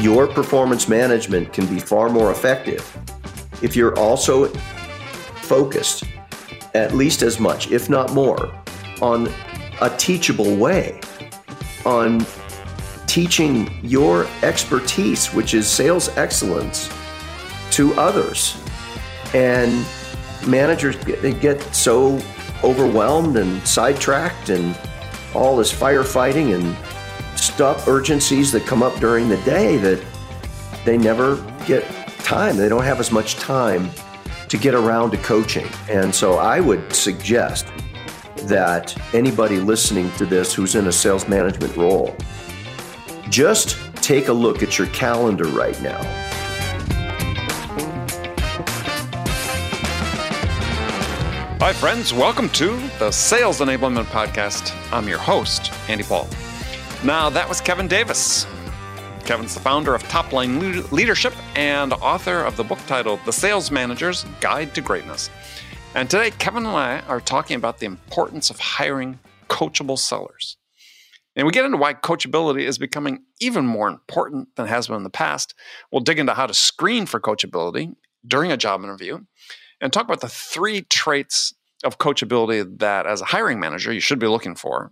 your performance management can be far more effective if you're also focused at least as much, if not more, on a teachable way, on teaching your expertise, which is sales excellence, to others. And managers get, get so overwhelmed and sidetracked and all this firefighting and stuff, urgencies that come up during the day that they never get time. They don't have as much time to get around to coaching. And so I would suggest that anybody listening to this who's in a sales management role, just take a look at your calendar right now. Hi, friends. Welcome to the Sales Enablement Podcast. I'm your host, Andy Paul. Now, that was Kevin Davis. Kevin's the founder of Topline Leadership and author of the book titled The Sales Manager's Guide to Greatness. And today, Kevin and I are talking about the importance of hiring coachable sellers. And we get into why coachability is becoming even more important than has been in the past. We'll dig into how to screen for coachability during a job interview and talk about the three traits of coachability that, as a hiring manager, you should be looking for.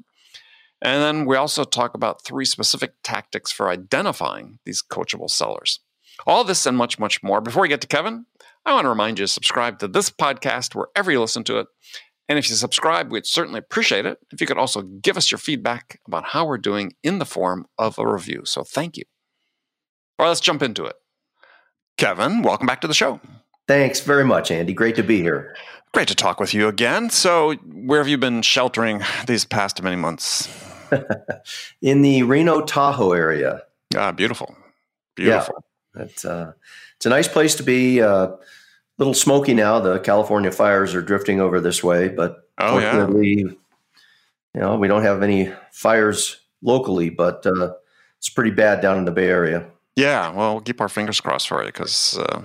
And then we also talk about three specific tactics for identifying these coachable sellers. All this and much, much more. Before we get to Kevin, I want to remind you to subscribe to this podcast wherever you listen to it. And if you subscribe, we'd certainly appreciate it if you could also give us your feedback about how we're doing in the form of a review. So thank you. All right, let's jump into it. Kevin, welcome back to the show. Thanks very much, Andy. Great to be here. Great to talk with you again. So, where have you been sheltering these past many months? in the Reno Tahoe area. Ah, beautiful, beautiful. Yeah, it's uh, it's a nice place to be. A uh, little smoky now. The California fires are drifting over this way, but oh yeah, you know we don't have any fires locally, but uh, it's pretty bad down in the Bay Area. Yeah, well, we'll keep our fingers crossed for you because uh,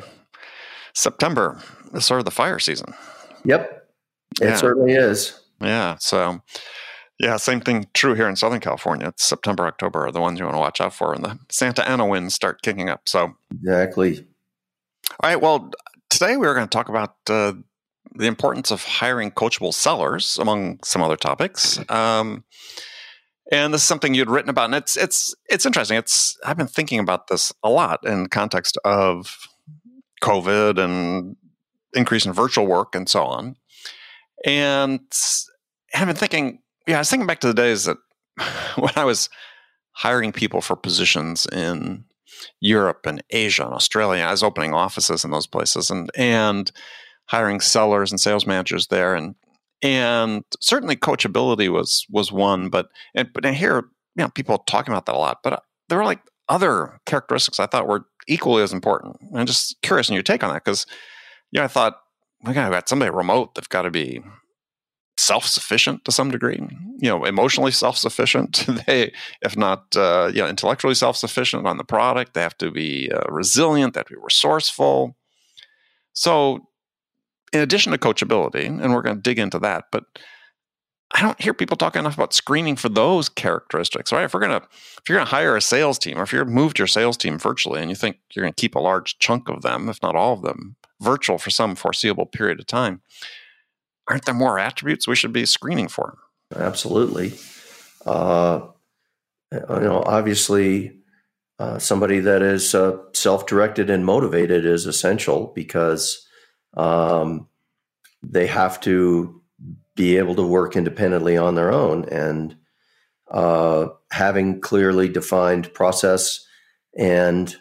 September is sort of the fire season. Yep, it yeah. certainly is. Yeah, so yeah, same thing true here in Southern California. It's September, October are the ones you want to watch out for, and the Santa Ana winds start kicking up. So exactly. All right. Well, today we are going to talk about uh, the importance of hiring coachable sellers, among some other topics. Um, and this is something you'd written about, and it's it's it's interesting. It's I've been thinking about this a lot in context of COVID and increase in virtual work and so on. And I've been thinking yeah, I was thinking back to the days that when I was hiring people for positions in Europe and Asia and Australia. I was opening offices in those places and and hiring sellers and sales managers there and and certainly coachability was was one but and but I hear you know people talking about that a lot but there were like other characteristics I thought were equally as important. I'm just curious in your take on that because you know I thought we got somebody remote. They've got to be self-sufficient to some degree you know emotionally self-sufficient they if not uh, you know intellectually self-sufficient on the product they have to be uh, resilient they have to be resourceful so in addition to coachability and we're going to dig into that but i don't hear people talking enough about screening for those characteristics right if we're to if you're to hire a sales team or if you're moved your sales team virtually and you think you're to keep a large chunk of them if not all of them virtual for some foreseeable period of time aren't there more attributes we should be screening for? Absolutely. Uh, you know, obviously, uh, somebody that is uh, self-directed and motivated is essential because um, they have to be able to work independently on their own and uh, having clearly defined process and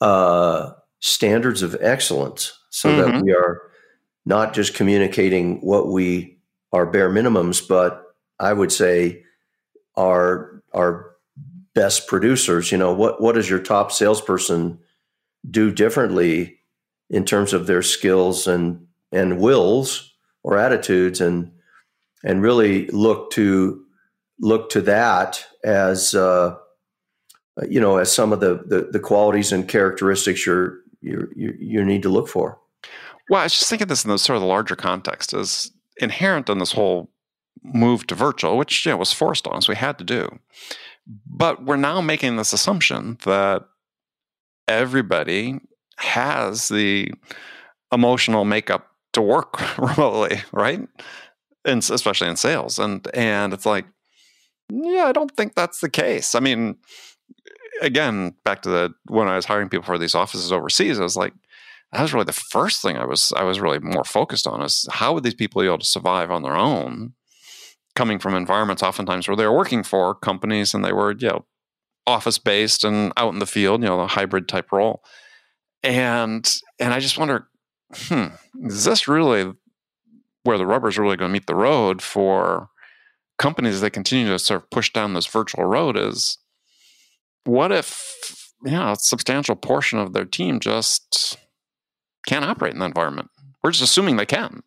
uh, standards of excellence so mm-hmm. that we are not just communicating what we are bare minimums, but I would say our our best producers. You know, what what does your top salesperson do differently in terms of their skills and and wills or attitudes, and and really look to look to that as uh, you know as some of the, the the qualities and characteristics you're you you need to look for. Well, I was just thinking this in the sort of the larger context is inherent in this whole move to virtual, which yeah was forced on us. We had to do. But we're now making this assumption that everybody has the emotional makeup to work remotely, right? And especially in sales. And and it's like, yeah, I don't think that's the case. I mean, again, back to the when I was hiring people for these offices overseas, I was like, that was really the first thing I was I was really more focused on is how would these people be able to survive on their own, coming from environments oftentimes where they were working for companies and they were you know office based and out in the field, you know, the hybrid type role, and and I just wonder, hmm, is this really where the rubber is really going to meet the road for companies that continue to sort of push down this virtual road? Is what if know a substantial portion of their team just can't operate in that environment. We're just assuming they can.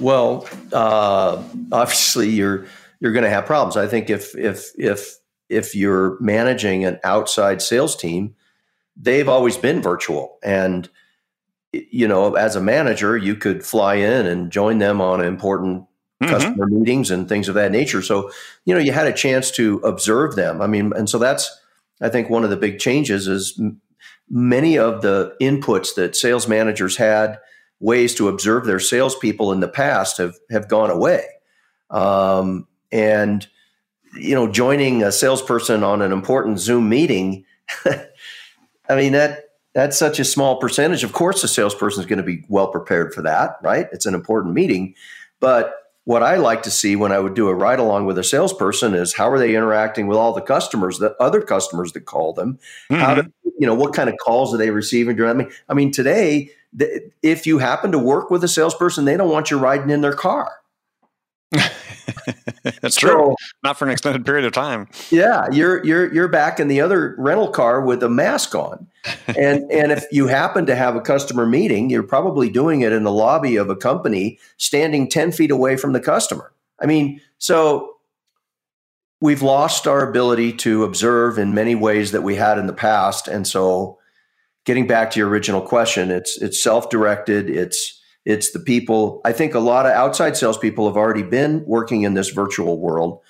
Well, uh, obviously you're you're going to have problems. I think if if if if you're managing an outside sales team, they've always been virtual, and you know, as a manager, you could fly in and join them on important mm-hmm. customer meetings and things of that nature. So, you know, you had a chance to observe them. I mean, and so that's I think one of the big changes is many of the inputs that sales managers had ways to observe their salespeople in the past have have gone away. Um, and you know, joining a salesperson on an important Zoom meeting, I mean that that's such a small percentage. Of course, the salesperson is going to be well prepared for that, right? It's an important meeting, but what I like to see when I would do a ride along with a salesperson is how are they interacting with all the customers, the other customers that call them? Mm-hmm. How do, you know what kind of calls are they receiving during? I mean, I mean today, if you happen to work with a salesperson, they don't want you riding in their car. That's so, true. Not for an extended period of time. Yeah, you're you're you're back in the other rental car with a mask on, and and if you happen to have a customer meeting, you're probably doing it in the lobby of a company, standing ten feet away from the customer. I mean, so we've lost our ability to observe in many ways that we had in the past, and so getting back to your original question, it's it's self directed. It's it's the people, I think a lot of outside salespeople have already been working in this virtual world.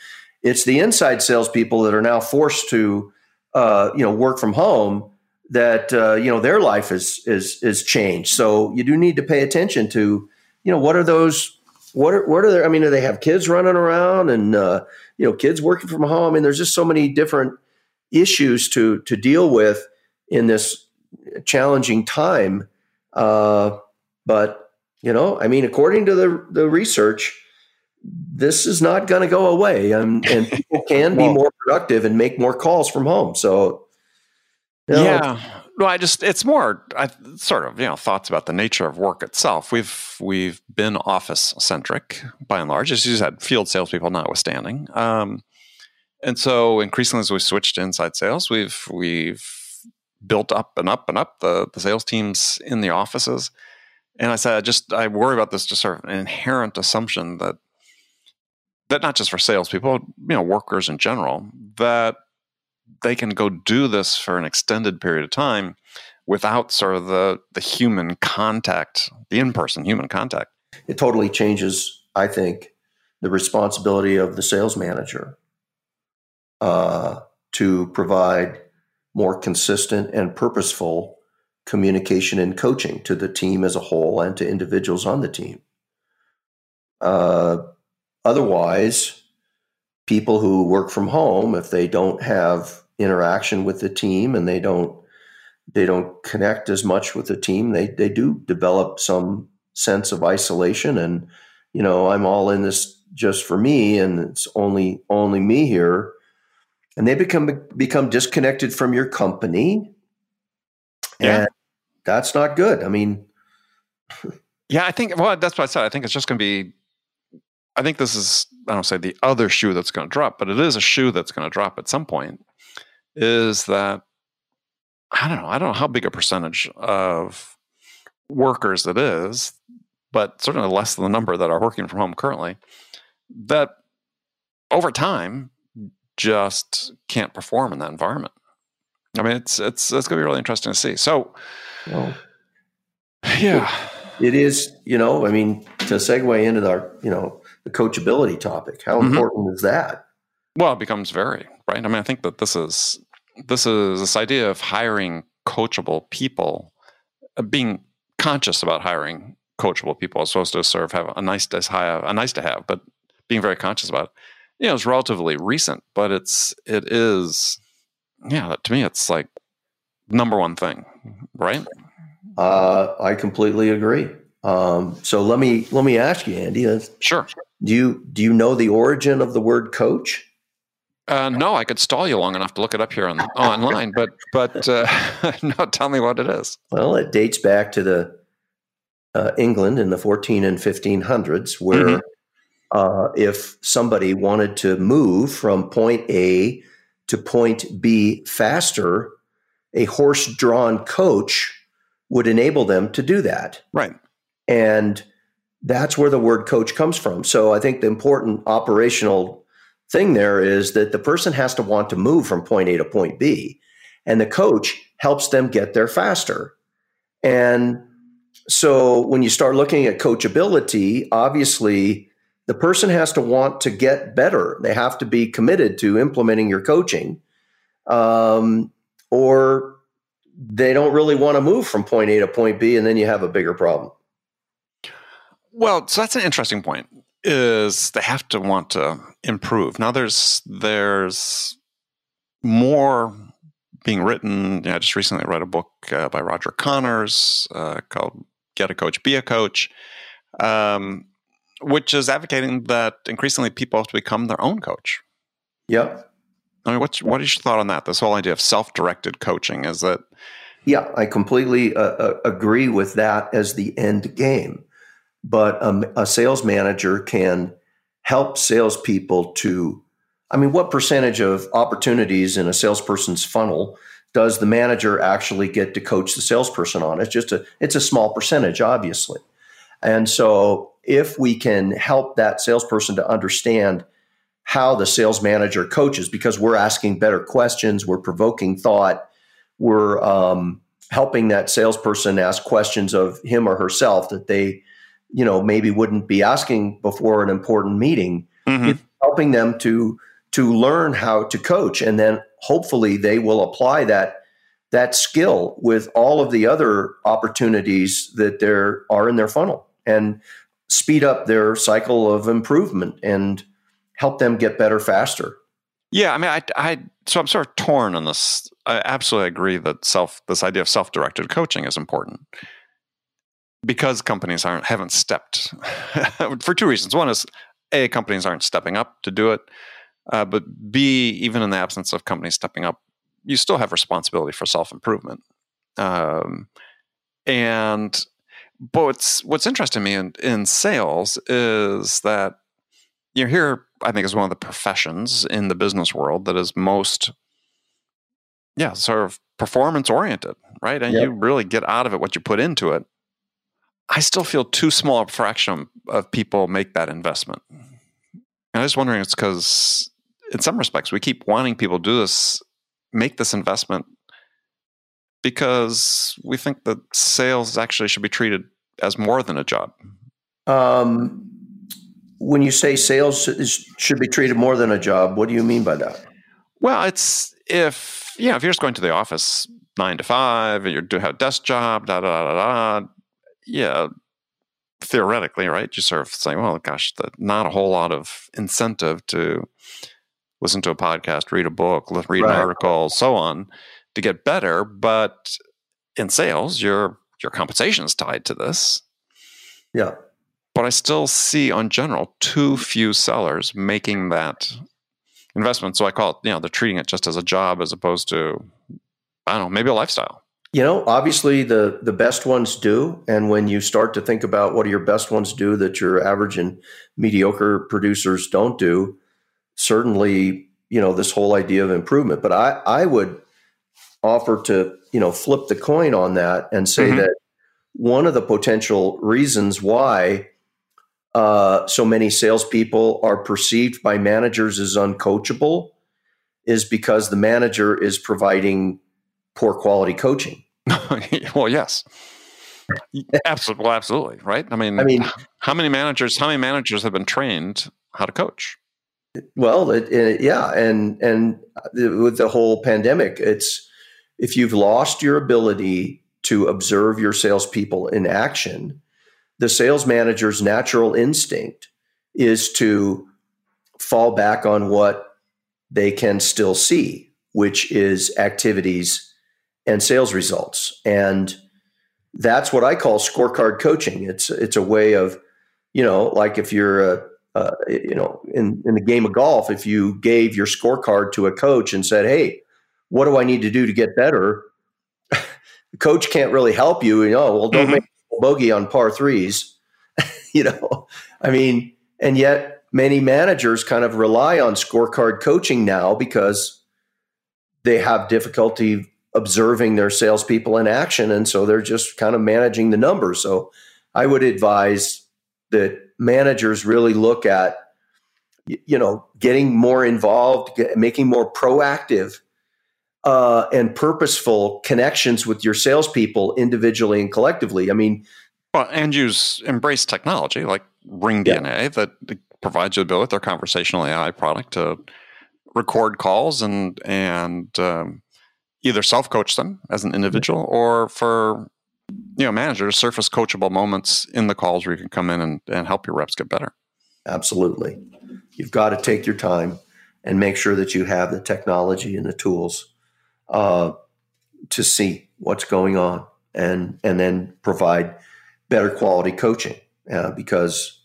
It's the inside salespeople that are now forced to, uh, you know, work from home that, uh, you know, their life is, is, is changed. So you do need to pay attention to, you know, what are those, what are, what are there? I mean, do they have kids running around and, uh, you know, kids working from home? I mean, there's just so many different issues to, to deal with in this challenging time. Uh, but you know, I mean, according to the the research, this is not going to go away, and, and people can well, be more productive and make more calls from home. So, you know, yeah. Well, I just it's more I, sort of you know thoughts about the nature of work itself. We've we've been office centric by and large, as you said, field salespeople notwithstanding. Um, and so increasingly, as we switched to inside sales, we've we've built up and up and up the the sales teams in the offices. And I said, I just I worry about this just sort of an inherent assumption that that not just for salespeople, you know, workers in general, that they can go do this for an extended period of time without sort of the the human contact, the in person human contact. It totally changes, I think, the responsibility of the sales manager uh, to provide more consistent and purposeful communication and coaching to the team as a whole and to individuals on the team. Uh, otherwise, people who work from home, if they don't have interaction with the team and they don't they don't connect as much with the team, they they do develop some sense of isolation and you know I'm all in this just for me and it's only only me here and they become become disconnected from your company yeah. That's not good. I mean, yeah, I think, well, that's what I said. I think it's just going to be, I think this is, I don't say the other shoe that's going to drop, but it is a shoe that's going to drop at some point. Is that, I don't know, I don't know how big a percentage of workers it is, but certainly less than the number that are working from home currently, that over time just can't perform in that environment. I mean, it's it's it's going to be really interesting to see. So, well, yeah, it, it is. You know, I mean, to segue into our you know the coachability topic, how mm-hmm. important is that? Well, it becomes very right? I mean, I think that this is this is this idea of hiring coachable people, uh, being conscious about hiring coachable people as opposed to sort of have a nice to have, a nice to have, but being very conscious about it. You know, it's relatively recent, but it's it is yeah, that, to me it's like number one thing, right? Uh, I completely agree. Um, so let me let me ask you, Andy. Uh, sure. Do you do you know the origin of the word coach? Uh, no, I could stall you long enough to look it up here on, online, but but uh, no, tell me what it is. Well, it dates back to the uh, England in the 14 and 1500s, where mm-hmm. Uh, if somebody wanted to move from point A to point B faster, a horse-drawn coach would enable them to do that. Right. And that's where the word coach comes from. So I think the important operational thing there is that the person has to want to move from point A to point B, and the coach helps them get there faster. And so when you start looking at coachability, obviously the person has to want to get better. They have to be committed to implementing your coaching, um, or they don't really want to move from point A to point B, and then you have a bigger problem. Well, so that's an interesting point. Is they have to want to improve. Now, there's there's more being written. I just recently read a book uh, by Roger Connors uh, called "Get a Coach, Be a Coach," um, which is advocating that increasingly people have to become their own coach. Yep. I mean, what's what is your thought on that? This whole idea of self-directed coaching is that. Yeah, I completely uh, uh agree with that as the end game but um, a sales manager can help salespeople to. I mean, what percentage of opportunities in a salesperson's funnel does the manager actually get to coach the salesperson on? It's just a it's a small percentage, obviously. And so, if we can help that salesperson to understand how the sales manager coaches, because we're asking better questions, we're provoking thought, we're um, helping that salesperson ask questions of him or herself that they you know maybe wouldn't be asking before an important meeting mm-hmm. helping them to to learn how to coach and then hopefully they will apply that that skill with all of the other opportunities that there are in their funnel and speed up their cycle of improvement and help them get better faster yeah i mean i, I so i'm sort of torn on this i absolutely agree that self this idea of self-directed coaching is important because companies aren't haven't stepped for two reasons. One is a companies aren't stepping up to do it, uh, but b even in the absence of companies stepping up, you still have responsibility for self improvement. Um, and but what's what's interesting to me in, in sales is that you know here I think is one of the professions in the business world that is most yeah sort of performance oriented right and yep. you really get out of it what you put into it I still feel too small a fraction of people make that investment. And I was wondering, it's because in some respects we keep wanting people to do this, make this investment because we think that sales actually should be treated as more than a job. Um, when you say sales should be treated more than a job, what do you mean by that? Well, it's if yeah, if you're just going to the office nine to five, and you do have a desk job, da da da da, yeah, theoretically, right? You sort of say, well, gosh, the, not a whole lot of incentive to listen to a podcast, read a book, read right. an article, so on, to get better. But in sales, your your compensation is tied to this. Yeah. But I still see, on general, too few sellers making that investment. So I call it, you know, they're treating it just as a job as opposed to, I don't know, maybe a lifestyle. You know, obviously the the best ones do, and when you start to think about what do your best ones do that your average and mediocre producers don't do, certainly you know this whole idea of improvement. But I I would offer to you know flip the coin on that and say mm-hmm. that one of the potential reasons why uh, so many salespeople are perceived by managers as uncoachable is because the manager is providing poor quality coaching. well, yes. absolutely, well, absolutely, right? I mean, I mean, how many managers? How many managers have been trained how to coach? Well, it, it, yeah, and and with the whole pandemic, it's if you've lost your ability to observe your salespeople in action, the sales manager's natural instinct is to fall back on what they can still see, which is activities and sales results. And that's what I call scorecard coaching. It's it's a way of, you know, like if you're a, uh, you know, in in the game of golf, if you gave your scorecard to a coach and said, "Hey, what do I need to do to get better?" the coach can't really help you. You know, well, don't mm-hmm. make bogey on par threes. you know, I mean, and yet many managers kind of rely on scorecard coaching now because they have difficulty observing their salespeople in action. And so they're just kind of managing the numbers. So I would advise that managers really look at, you know, getting more involved, get, making more proactive uh, and purposeful connections with your salespeople individually and collectively. I mean, well, and use embrace technology like Ring yeah. DNA that provides you with their conversational AI product to record calls and and um, either self coach them as an individual or for you know managers surface coachable moments in the calls where you can come in and, and help your reps get better absolutely you've got to take your time and make sure that you have the technology and the tools uh, to see what's going on and and then provide better quality coaching uh, because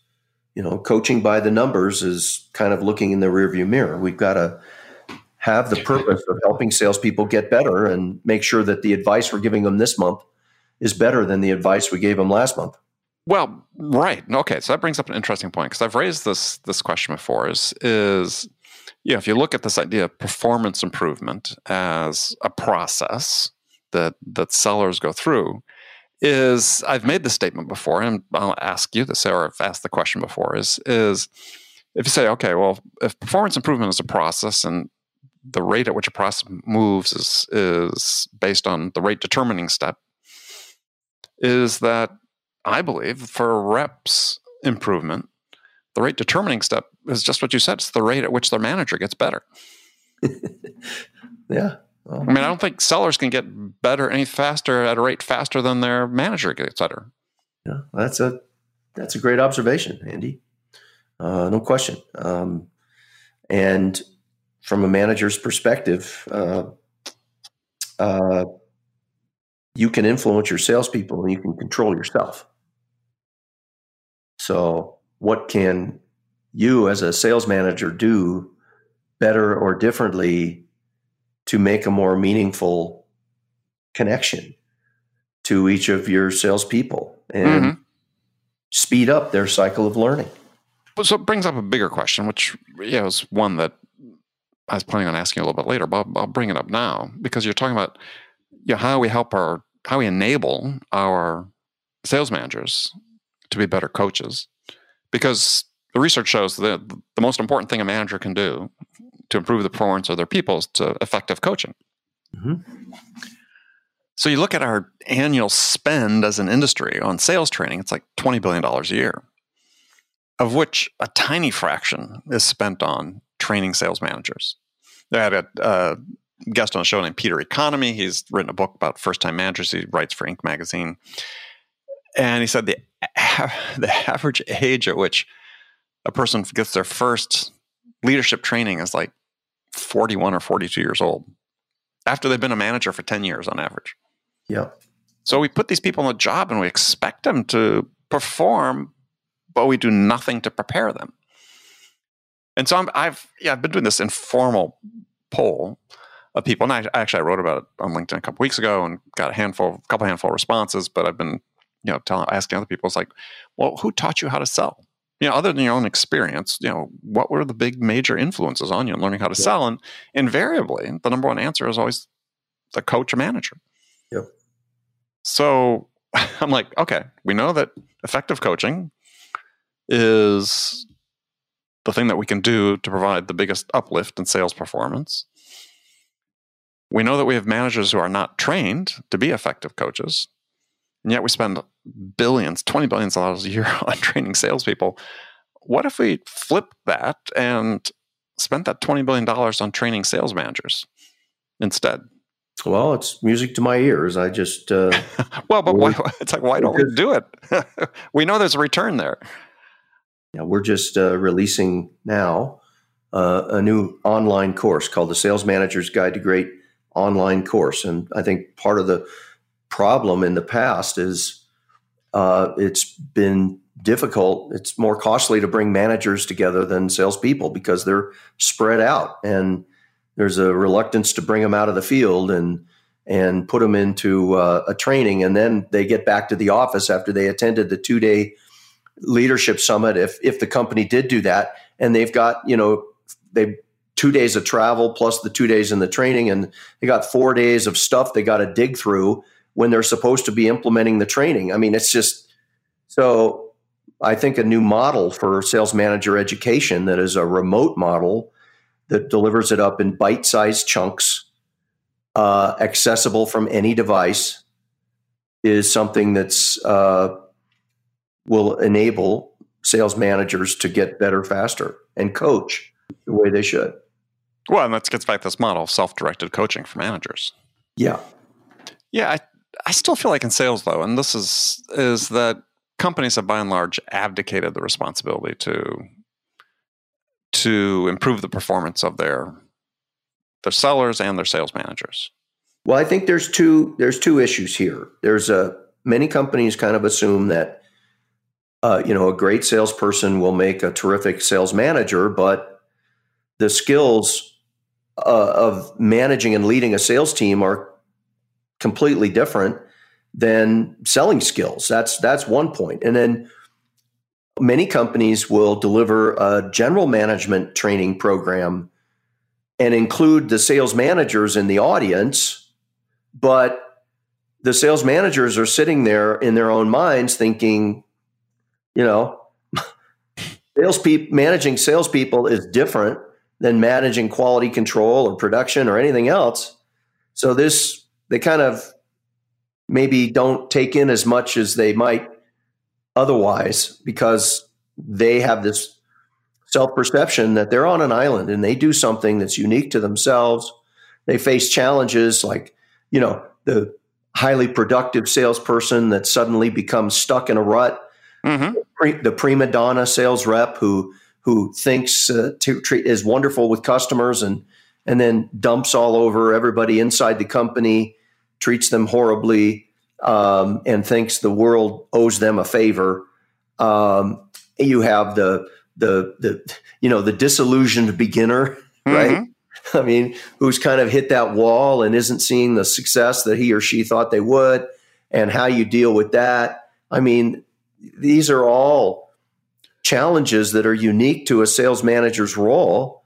you know coaching by the numbers is kind of looking in the rearview mirror we've got to have the purpose of helping salespeople get better and make sure that the advice we're giving them this month is better than the advice we gave them last month. Well, right. Okay, so that brings up an interesting point because I've raised this this question before. Is is yeah, if you look at this idea of performance improvement as a process that that sellers go through, is I've made this statement before, and I'll ask you this, or I've asked the question before. Is is if you say, okay, well, if performance improvement is a process and the rate at which a process moves is is based on the rate determining step is that I believe for reps improvement, the rate determining step is just what you said. It's the rate at which their manager gets better. yeah. Well, I mean, I don't think sellers can get better any faster at a rate faster than their manager gets better. Yeah, that's a that's a great observation, Andy. Uh, no question. Um, and from a manager's perspective, uh, uh, you can influence your salespeople and you can control yourself. So, what can you as a sales manager do better or differently to make a more meaningful connection to each of your salespeople and mm-hmm. speed up their cycle of learning? So it brings up a bigger question, which yeah, is one that I was planning on asking a little bit later, but I'll, I'll bring it up now because you're talking about you know, how we help our, how we enable our sales managers to be better coaches. Because the research shows that the most important thing a manager can do to improve the performance of their people is to effective coaching. Mm-hmm. So you look at our annual spend as an industry on sales training, it's like $20 billion a year, of which a tiny fraction is spent on training sales managers. I had a uh, guest on a show named Peter Economy. He's written a book about first time managers. He writes for Inc. magazine. And he said the, the average age at which a person gets their first leadership training is like 41 or 42 years old after they've been a manager for 10 years on average. Yeah. So we put these people in a job and we expect them to perform, but we do nothing to prepare them. And so i have yeah I've been doing this informal poll of people, and I actually I wrote about it on LinkedIn a couple weeks ago and got a handful, a couple handful of responses. But I've been you know telling asking other people, it's like, well, who taught you how to sell? You know, other than your own experience, you know, what were the big major influences on you in learning how to yeah. sell? And invariably, the number one answer is always the coach or manager. Yep. So I'm like, okay, we know that effective coaching is the thing that we can do to provide the biggest uplift in sales performance. We know that we have managers who are not trained to be effective coaches, and yet we spend billions, 20 billions dollars a year on training salespeople. What if we flip that and spent that $20 billion on training sales managers instead. Well, it's music to my ears. I just uh, well, but why, it's like why don't we do it? we know there's a return there. Yeah, we're just uh, releasing now uh, a new online course called the Sales Manager's Guide to Great Online Course, and I think part of the problem in the past is uh, it's been difficult. It's more costly to bring managers together than salespeople because they're spread out and there's a reluctance to bring them out of the field and and put them into uh, a training, and then they get back to the office after they attended the two day leadership summit. If if the company did do that, and they've got you know they two days of travel plus the two days in the training, and they got four days of stuff they got to dig through when they're supposed to be implementing the training. I mean, it's just so. I think a new model for sales manager education that is a remote model that delivers it up in bite sized chunks, uh, accessible from any device, is something that's uh, will enable sales managers to get better faster and coach the way they should. Well, and that gets back to this model of self-directed coaching for managers. Yeah, yeah. I, I still feel like in sales though, and this is is that companies have by and large abdicated the responsibility to to improve the performance of their their sellers and their sales managers? Well, I think there's two there's two issues here. There's a many companies kind of assume that uh, you know a great salesperson will make a terrific sales manager, but the skills uh, of managing and leading a sales team are completely different than selling skills. That's that's one point. And then many companies will deliver a general management training program and include the sales managers in the audience, but the sales managers are sitting there in their own minds thinking, you know, salespeople managing salespeople is different than managing quality control or production or anything else. So this they kind of maybe don't take in as much as they might otherwise because they have this self perception that they're on an island and they do something that's unique to themselves. They face challenges like, you know, the highly productive salesperson that suddenly becomes stuck in a rut, mm-hmm. the prima donna sales rep who who thinks uh, to treat is wonderful with customers and and then dumps all over everybody inside the company, treats them horribly, um, and thinks the world owes them a favor. Um, you have the the the you know the disillusioned beginner, right? Mm-hmm. I mean, who's kind of hit that wall and isn't seeing the success that he or she thought they would, and how you deal with that. I mean, these are all challenges that are unique to a sales manager's role,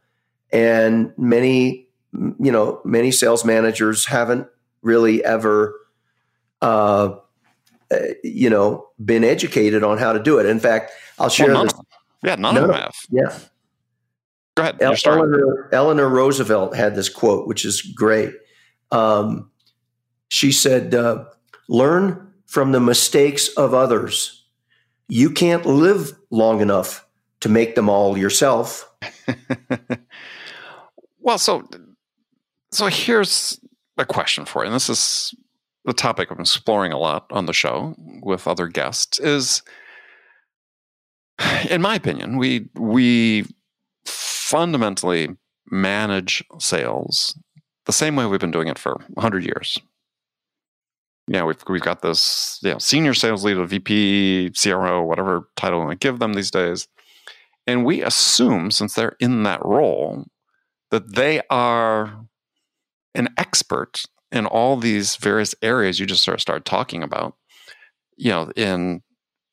and many you know many sales managers haven't really ever uh, you know, been educated on how to do it. In fact, I'll share well, this. Yeah, none, none of them have. Yeah. Go ahead. Eleanor, Eleanor, Roosevelt had this quote, which is great. Um, she said, uh, Learn from the mistakes of others. You can't live long enough to make them all yourself. well, so so here's a question for you, and this is the topic I'm exploring a lot on the show with other guests is in my opinion, we we fundamentally manage sales the same way we've been doing it for 100 years. Yeah, we've we've got this you know, senior sales leader, VP, CRO, whatever title we give them these days, and we assume since they're in that role that they are an expert in all these various areas you just sort of started talking about, you know, in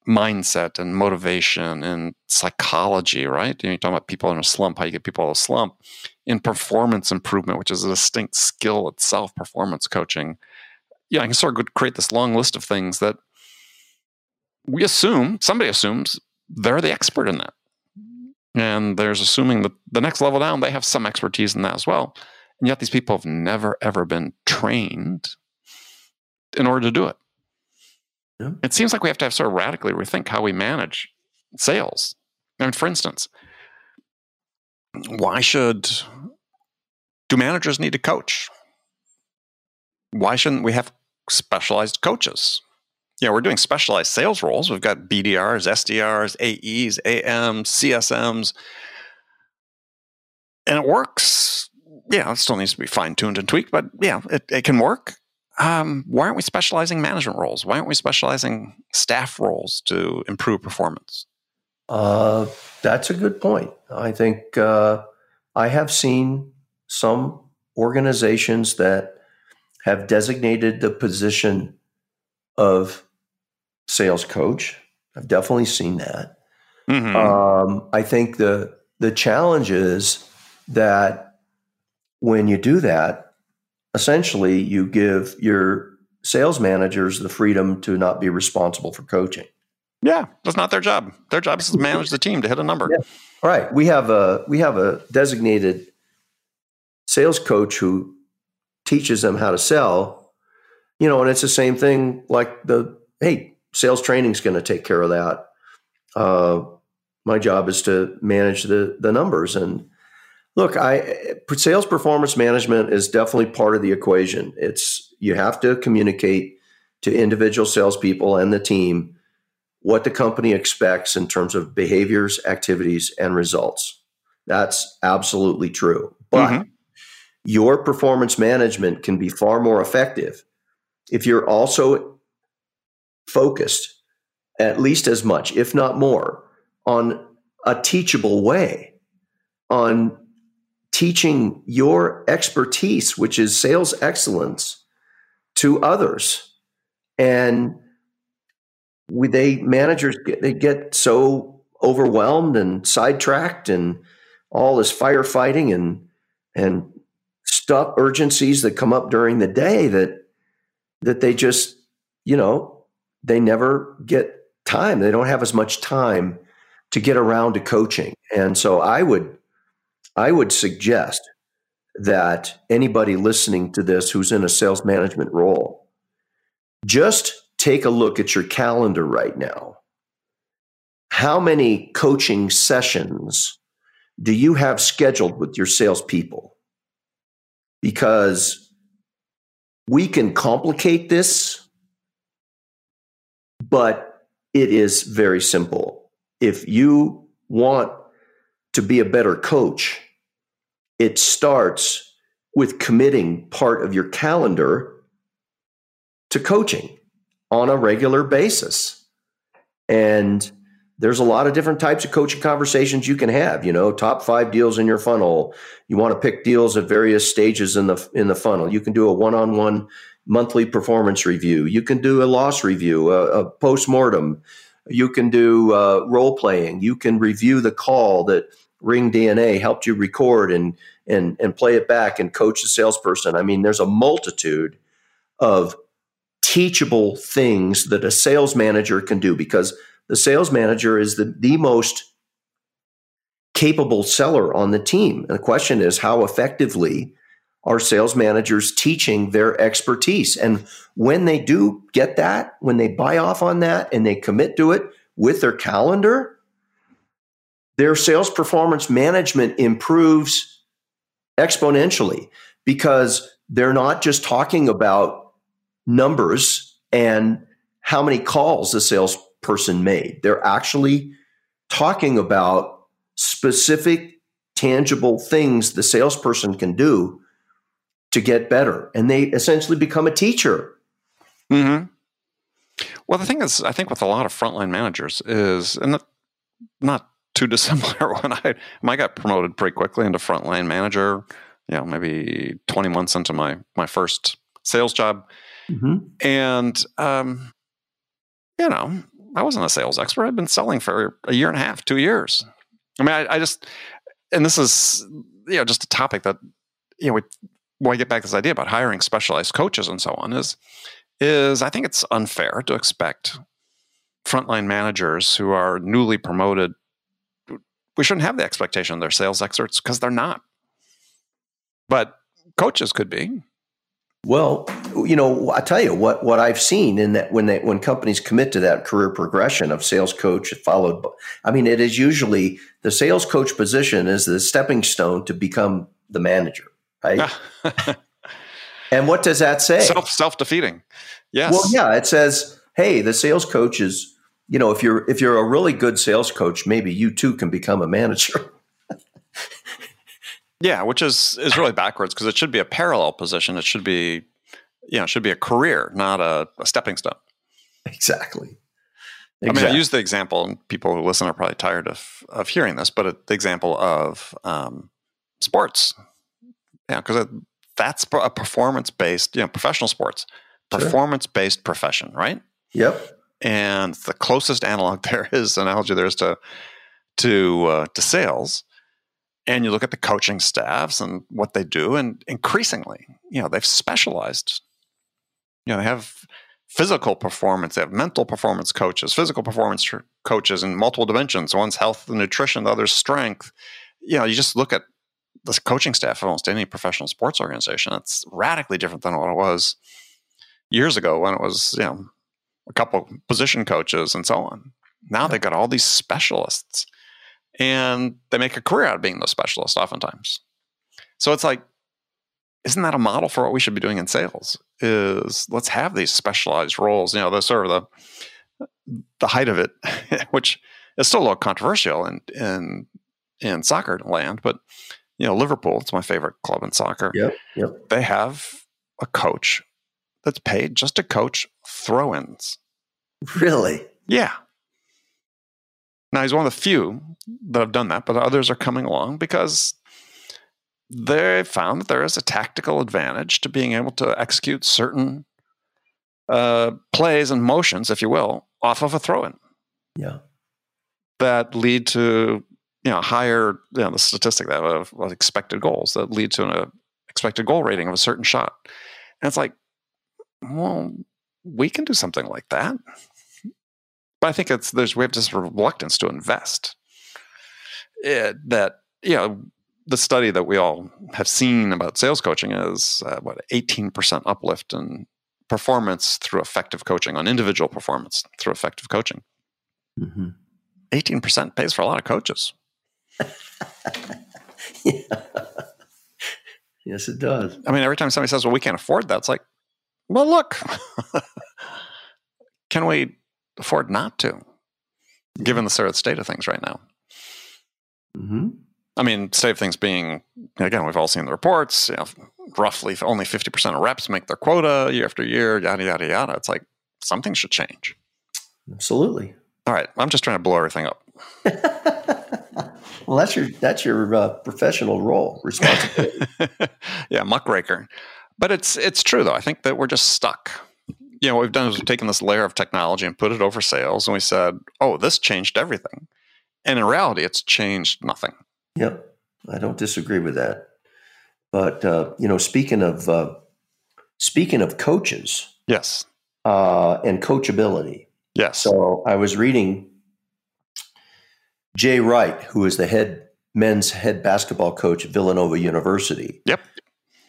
mindset and motivation and psychology, right? You know, you're talking about people in a slump, how you get people out of a slump, in performance improvement, which is a distinct skill itself, performance coaching. Yeah, I can sort of create this long list of things that we assume, somebody assumes they're the expert in that. And there's assuming that the next level down, they have some expertise in that as well. And yet these people have never, ever been trained in order to do it. Yeah. It seems like we have to have sort of radically rethink how we manage sales. I mean, for instance, why should do managers need to coach? Why shouldn't we have specialized coaches? Yeah, we're doing specialized sales roles. We've got BDRs, SDRs, AEs, AMs, CSMs, and it works. Yeah, it still needs to be fine tuned and tweaked, but yeah, it, it can work. Um, why aren't we specializing management roles? Why aren't we specializing staff roles to improve performance? Uh, that's a good point. I think uh, I have seen some organizations that have designated the position of sales coach. I've definitely seen that. Mm-hmm. Um, I think the the challenge is that when you do that, essentially you give your sales managers the freedom to not be responsible for coaching. Yeah, that's not their job. Their job is to manage the team to hit a number. Yeah. Right. We have a we have a designated sales coach who teaches them how to sell. You know, and it's the same thing like the hey, sales training is going to take care of that. Uh, my job is to manage the the numbers and look. I sales performance management is definitely part of the equation. It's you have to communicate to individual salespeople and the team what the company expects in terms of behaviors, activities, and results. That's absolutely true. But mm-hmm. your performance management can be far more effective if you're also focused at least as much, if not more, on a teachable way, on teaching your expertise, which is sales excellence, to others. And we, they managers they get so overwhelmed and sidetracked and all this firefighting and and stuff urgencies that come up during the day that that they just you know they never get time they don't have as much time to get around to coaching and so i would i would suggest that anybody listening to this who's in a sales management role just take a look at your calendar right now. How many coaching sessions do you have scheduled with your salespeople? Because we can complicate this, but it is very simple. If you want to be a better coach, it starts with committing part of your calendar to coaching on a regular basis. And there's a lot of different types of coaching conversations you can have, you know, top 5 deals in your funnel. You want to pick deals at various stages in the in the funnel. You can do a one-on-one monthly performance review. You can do a loss review, a, a post-mortem. You can do uh, role playing. You can review the call that Ring DNA helped you record and and and play it back and coach the salesperson. I mean, there's a multitude of teachable things that a sales manager can do because the sales manager is the, the most capable seller on the team. And the question is how effectively are sales managers teaching their expertise? And when they do get that, when they buy off on that and they commit to it with their calendar, their sales performance management improves exponentially because they're not just talking about numbers and how many calls the salesperson made. They're actually talking about specific, tangible things the salesperson can do to get better. And they essentially become a teacher. hmm Well, the thing is, I think with a lot of frontline managers is, and not too dissimilar when I when I got promoted pretty quickly into frontline manager, you know, maybe 20 months into my my first sales job. Mm-hmm. And, um, you know, I wasn't a sales expert. I'd been selling for a year and a half, two years. I mean, I, I just, and this is, you know, just a topic that, you know, we, when I get back to this idea about hiring specialized coaches and so on is, is I think it's unfair to expect frontline managers who are newly promoted. We shouldn't have the expectation they're sales experts because they're not. But coaches could be Well, you know, I tell you what what I've seen in that when they when companies commit to that career progression of sales coach followed by, I mean it is usually the sales coach position is the stepping stone to become the manager, right? and what does that say? Self self defeating. Yes. Well, yeah, it says, "Hey, the sales coach is, you know, if you're if you're a really good sales coach, maybe you too can become a manager." Yeah, which is is really backwards because it should be a parallel position. It should be, you know, it should be a career, not a, a stepping stone. Exactly. exactly. I mean, I use the example, and people who listen are probably tired of of hearing this, but it, the example of um, sports, yeah, because that's a performance based, you know, professional sports, performance based profession, right? Yep. And the closest analog there is analogy there is to to uh, to sales and you look at the coaching staffs and what they do and increasingly you know they've specialized you know they have physical performance they have mental performance coaches physical performance tr- coaches in multiple dimensions one's health and nutrition the other's strength you know you just look at the coaching staff of almost any professional sports organization it's radically different than what it was years ago when it was you know a couple position coaches and so on now they've got all these specialists and they make a career out of being those specialists oftentimes. So it's like, isn't that a model for what we should be doing in sales? Is let's have these specialized roles. You know, the sort of the the height of it, which is still a little controversial in in in soccer land, but you know, Liverpool, it's my favorite club in soccer. Yep, yep. They have a coach that's paid just to coach throw-ins. Really? Yeah. Now he's one of the few that have done that, but others are coming along because they found that there is a tactical advantage to being able to execute certain uh, plays and motions, if you will, off of a throw-in. Yeah, that lead to you know higher you know the statistic that of, of expected goals that lead to an uh, expected goal rating of a certain shot, and it's like, well, we can do something like that. But I think it's there's we have this reluctance to invest. It, that you know the study that we all have seen about sales coaching is uh, what 18% uplift in performance through effective coaching on individual performance through effective coaching. Mm-hmm. 18% pays for a lot of coaches. yeah. Yes, it does. I mean, every time somebody says, well, we can't afford that, it's like, well, look, can we afford not to, given the sort of state of things right now. Mm-hmm. I mean, state of things being, again, we've all seen the reports, you know, roughly only 50% of reps make their quota year after year, yada, yada, yada. It's like something should change. Absolutely. All right. I'm just trying to blow everything up. well, that's your, that's your uh, professional role, responsibility. yeah, muckraker. But it's, it's true, though. I think that we're just stuck you know, what we've done is we've taken this layer of technology and put it over sales, and we said, "Oh, this changed everything." And in reality, it's changed nothing. Yep, I don't disagree with that. But uh, you know, speaking of uh, speaking of coaches, yes, uh, and coachability, yes. So I was reading Jay Wright, who is the head men's head basketball coach at Villanova University. Yep,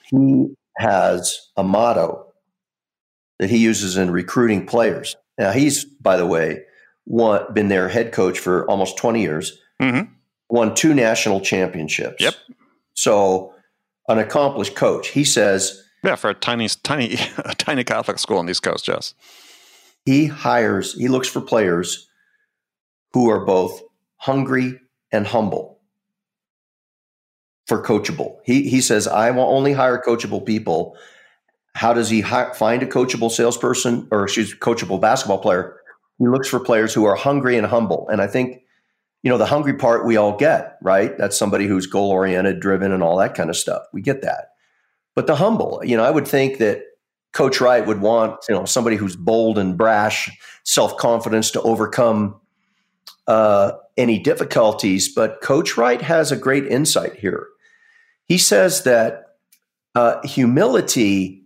he has a motto that he uses in recruiting players. Now, he's, by the way, one, been their head coach for almost 20 years, mm-hmm. won two national championships. Yep. So, an accomplished coach. He says, yeah, for a tiny, tiny, a tiny Catholic school on the East Coast, yes. He hires, he looks for players who are both hungry and humble for coachable. He, he says, I will only hire coachable people how does he hi- find a coachable salesperson or excuse coachable basketball player? He looks for players who are hungry and humble. And I think, you know, the hungry part we all get, right? That's somebody who's goal oriented, driven, and all that kind of stuff. We get that. But the humble, you know, I would think that Coach Wright would want, you know, somebody who's bold and brash, self confidence to overcome uh, any difficulties. But Coach Wright has a great insight here. He says that uh, humility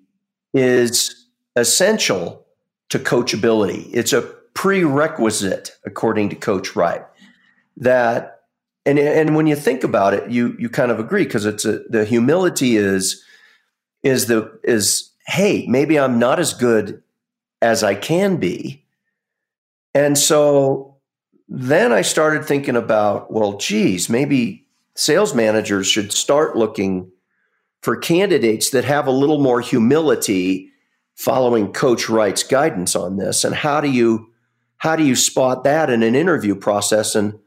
is essential to coachability. It's a prerequisite, according to Coach Wright. That and and when you think about it, you you kind of agree because it's a, the humility is is the is hey, maybe I'm not as good as I can be. And so then I started thinking about, well, geez, maybe sales managers should start looking for candidates that have a little more humility following coach wright's guidance on this. And how do you how do you spot that in an interview process? And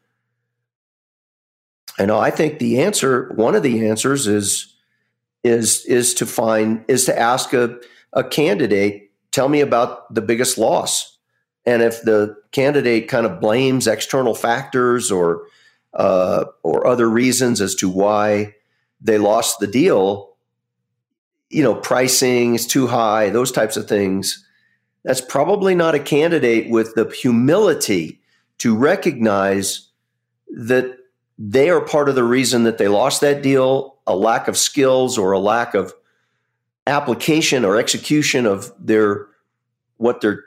I know I think the answer one of the answers is is is to find is to ask a, a candidate tell me about the biggest loss and if the candidate kind of blames external factors or uh, or other reasons as to why they lost the deal, you know, pricing is too high, those types of things. That's probably not a candidate with the humility to recognize that they are part of the reason that they lost that deal, a lack of skills or a lack of application or execution of their what their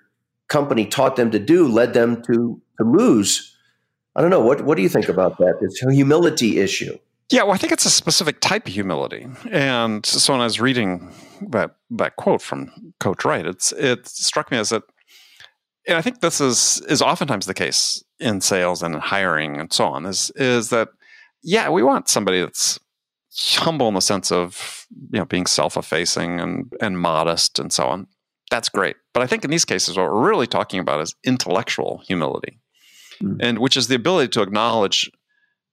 company taught them to do led them to to lose. I don't know. What what do you think about that? It's a humility issue. Yeah, well, I think it's a specific type of humility. And so when I was reading that that quote from Coach Wright, it's it struck me as that and I think this is is oftentimes the case in sales and in hiring and so on, is is that yeah, we want somebody that's humble in the sense of you know being self-effacing and and modest and so on that's great. But I think in these cases, what we're really talking about is intellectual humility, mm. and which is the ability to acknowledge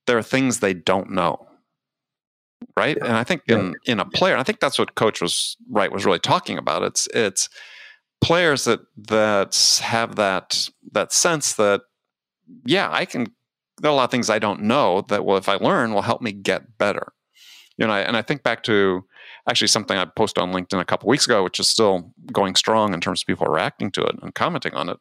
there are things they don't know. Right. Yeah. And I think in, in a player, I think that's what coach was right, was really talking about. It's, it's players that, that have that, that sense that, yeah, I can, there are a lot of things I don't know that well, if I learn will help me get better. You know, I, and I think back to, actually something I posted on LinkedIn a couple weeks ago, which is still going strong in terms of people reacting to it and commenting on it,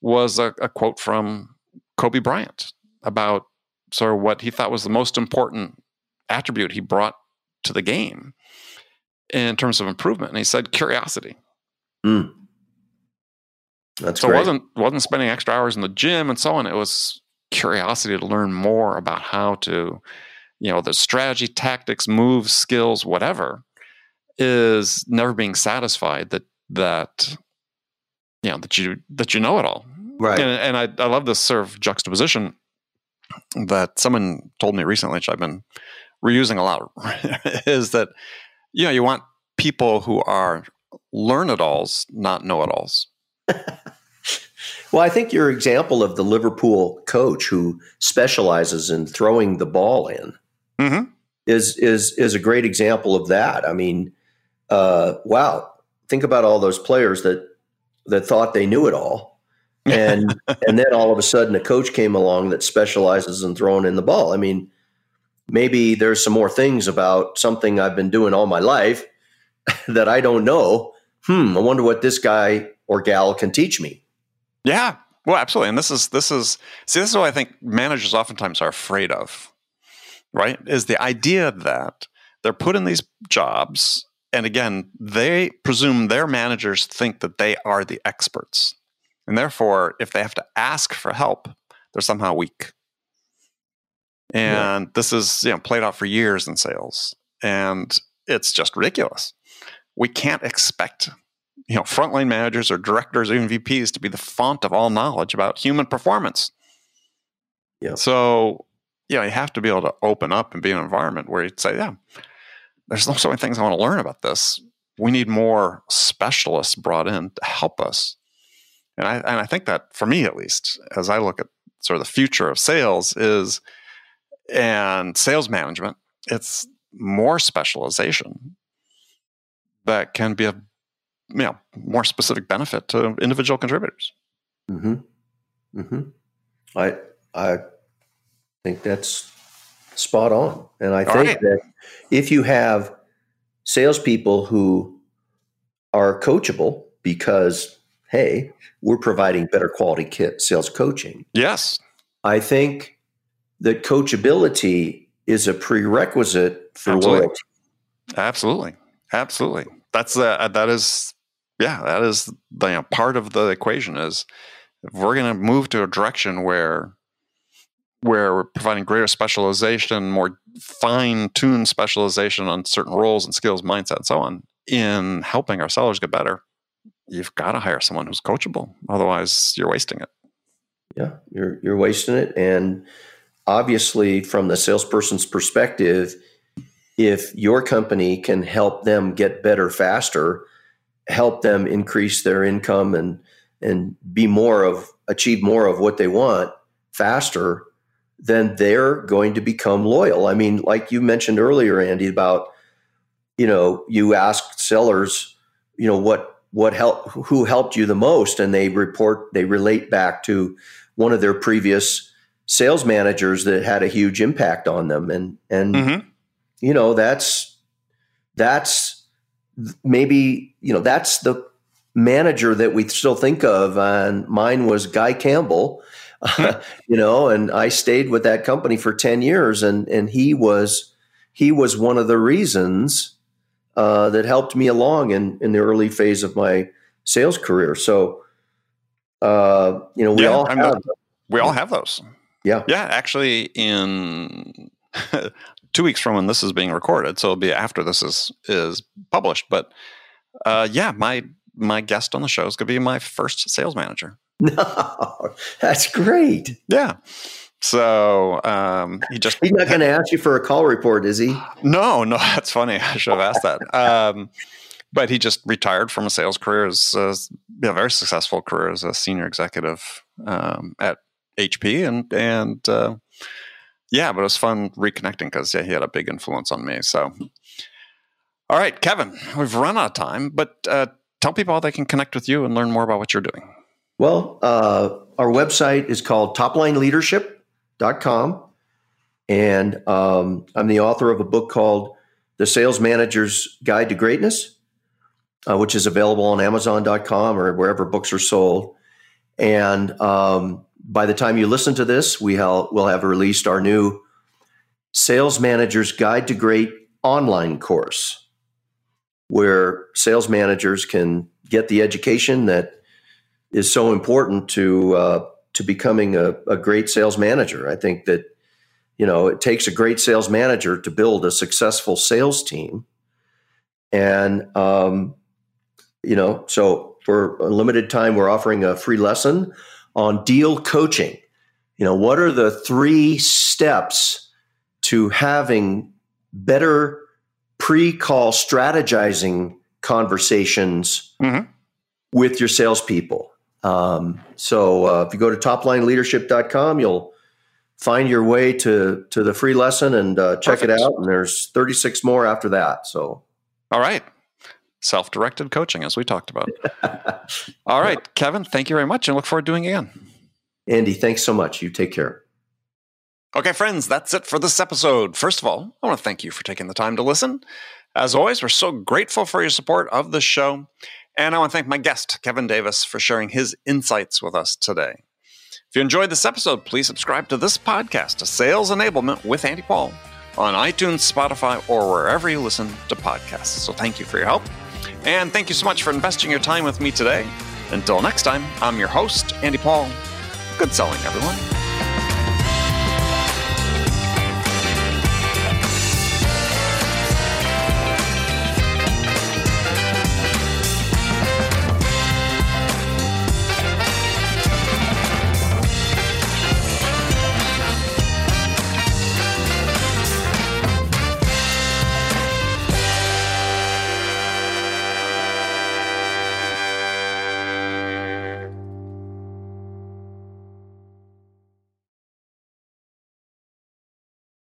was a, a quote from Kobe Bryant about sort of what he thought was the most important attribute he brought to the game in terms of improvement. And he said curiosity. Mm. That's so great. it wasn't wasn't spending extra hours in the gym and so on. It was curiosity to learn more about how to, you know, the strategy, tactics, moves, skills, whatever, is never being satisfied that that you know that you that you know it all. Right. And, and I, I love this sort of juxtaposition that someone told me recently which i've been reusing a lot is that you know you want people who are learn-it-alls not know-it-alls. Well i think your example of the liverpool coach who specializes in throwing the ball in mm-hmm. is is is a great example of that. I mean uh, wow, think about all those players that that thought they knew it all, and and then all of a sudden a coach came along that specializes in throwing in the ball. I mean, maybe there's some more things about something I've been doing all my life that I don't know. Hmm, I wonder what this guy or gal can teach me. Yeah, well, absolutely. And this is this is see, this is what I think managers oftentimes are afraid of, right? Is the idea that they're put in these jobs and again, they presume their managers think that they are the experts. And therefore, if they have to ask for help, they're somehow weak. And yeah. this is you know played out for years in sales. And it's just ridiculous. We can't expect you know frontline managers or directors or even VPs to be the font of all knowledge about human performance. Yeah. So, yeah, you have to be able to open up and be in an environment where you say, yeah, there's so many things I want to learn about this. We need more specialists brought in to help us. And I, and I think that for me, at least, as I look at sort of the future of sales is and sales management, it's more specialization that can be a you know more specific benefit to individual contributors. Mm-hmm. Mm-hmm. I I think that's spot on. And I think right. that if you have salespeople who are coachable because, hey, we're providing better quality kit sales coaching. Yes. I think that coachability is a prerequisite for Absolutely. loyalty. Absolutely. Absolutely. That's uh, that is yeah, that is the you know, part of the equation is if we're going to move to a direction where where we're providing greater specialization, more fine tuned specialization on certain roles and skills, mindset, and so on, in helping our sellers get better, you've got to hire someone who's coachable. Otherwise, you're wasting it. Yeah, you're you're wasting it. And obviously, from the salesperson's perspective, if your company can help them get better faster, help them increase their income and and be more of achieve more of what they want faster, then they're going to become loyal. I mean, like you mentioned earlier, Andy, about you know, you ask sellers, you know, what what help who helped you the most, and they report they relate back to one of their previous sales managers that had a huge impact on them, and and mm-hmm. you know that's that's maybe you know that's the manager that we still think of and mine was guy campbell you know, and I stayed with that company for 10 years and, and he was, he was one of the reasons uh, that helped me along in, in the early phase of my sales career. So, uh, you know, we yeah, all have, we all have those. Yeah. Yeah. Actually in two weeks from when this is being recorded, so it'll be after this is, is published, but, uh, yeah, my, my guest on the show is going to be my first sales manager. No, that's great. Yeah. So um, he just he's not going to ask you for a call report, is he? No, no, that's funny. I should have asked that. Um, but he just retired from a sales career as a, a very successful career as a senior executive um, at HP, and and uh, yeah, but it was fun reconnecting because yeah, he had a big influence on me. So, all right, Kevin, we've run out of time, but uh, tell people how they can connect with you and learn more about what you're doing. Well, uh, our website is called toplineleadership.com. And um, I'm the author of a book called The Sales Manager's Guide to Greatness, uh, which is available on Amazon.com or wherever books are sold. And um, by the time you listen to this, we ha- will have released our new Sales Manager's Guide to Great online course, where sales managers can get the education that is so important to uh, to becoming a, a great sales manager. I think that you know it takes a great sales manager to build a successful sales team, and um, you know so for a limited time we're offering a free lesson on deal coaching. You know what are the three steps to having better pre-call strategizing conversations mm-hmm. with your salespeople um, so uh, if you go to toplineleadership.com, you'll find your way to to the free lesson and uh, check Perfect. it out. And there's 36 more after that. So, all right, self directed coaching as we talked about. all right, yep. Kevin, thank you very much, and look forward to doing it again. Andy, thanks so much. You take care. Okay, friends, that's it for this episode. First of all, I want to thank you for taking the time to listen. As always, we're so grateful for your support of the show. And I want to thank my guest, Kevin Davis, for sharing his insights with us today. If you enjoyed this episode, please subscribe to this podcast, Sales Enablement with Andy Paul, on iTunes, Spotify, or wherever you listen to podcasts. So thank you for your help. And thank you so much for investing your time with me today. Until next time, I'm your host, Andy Paul. Good selling, everyone.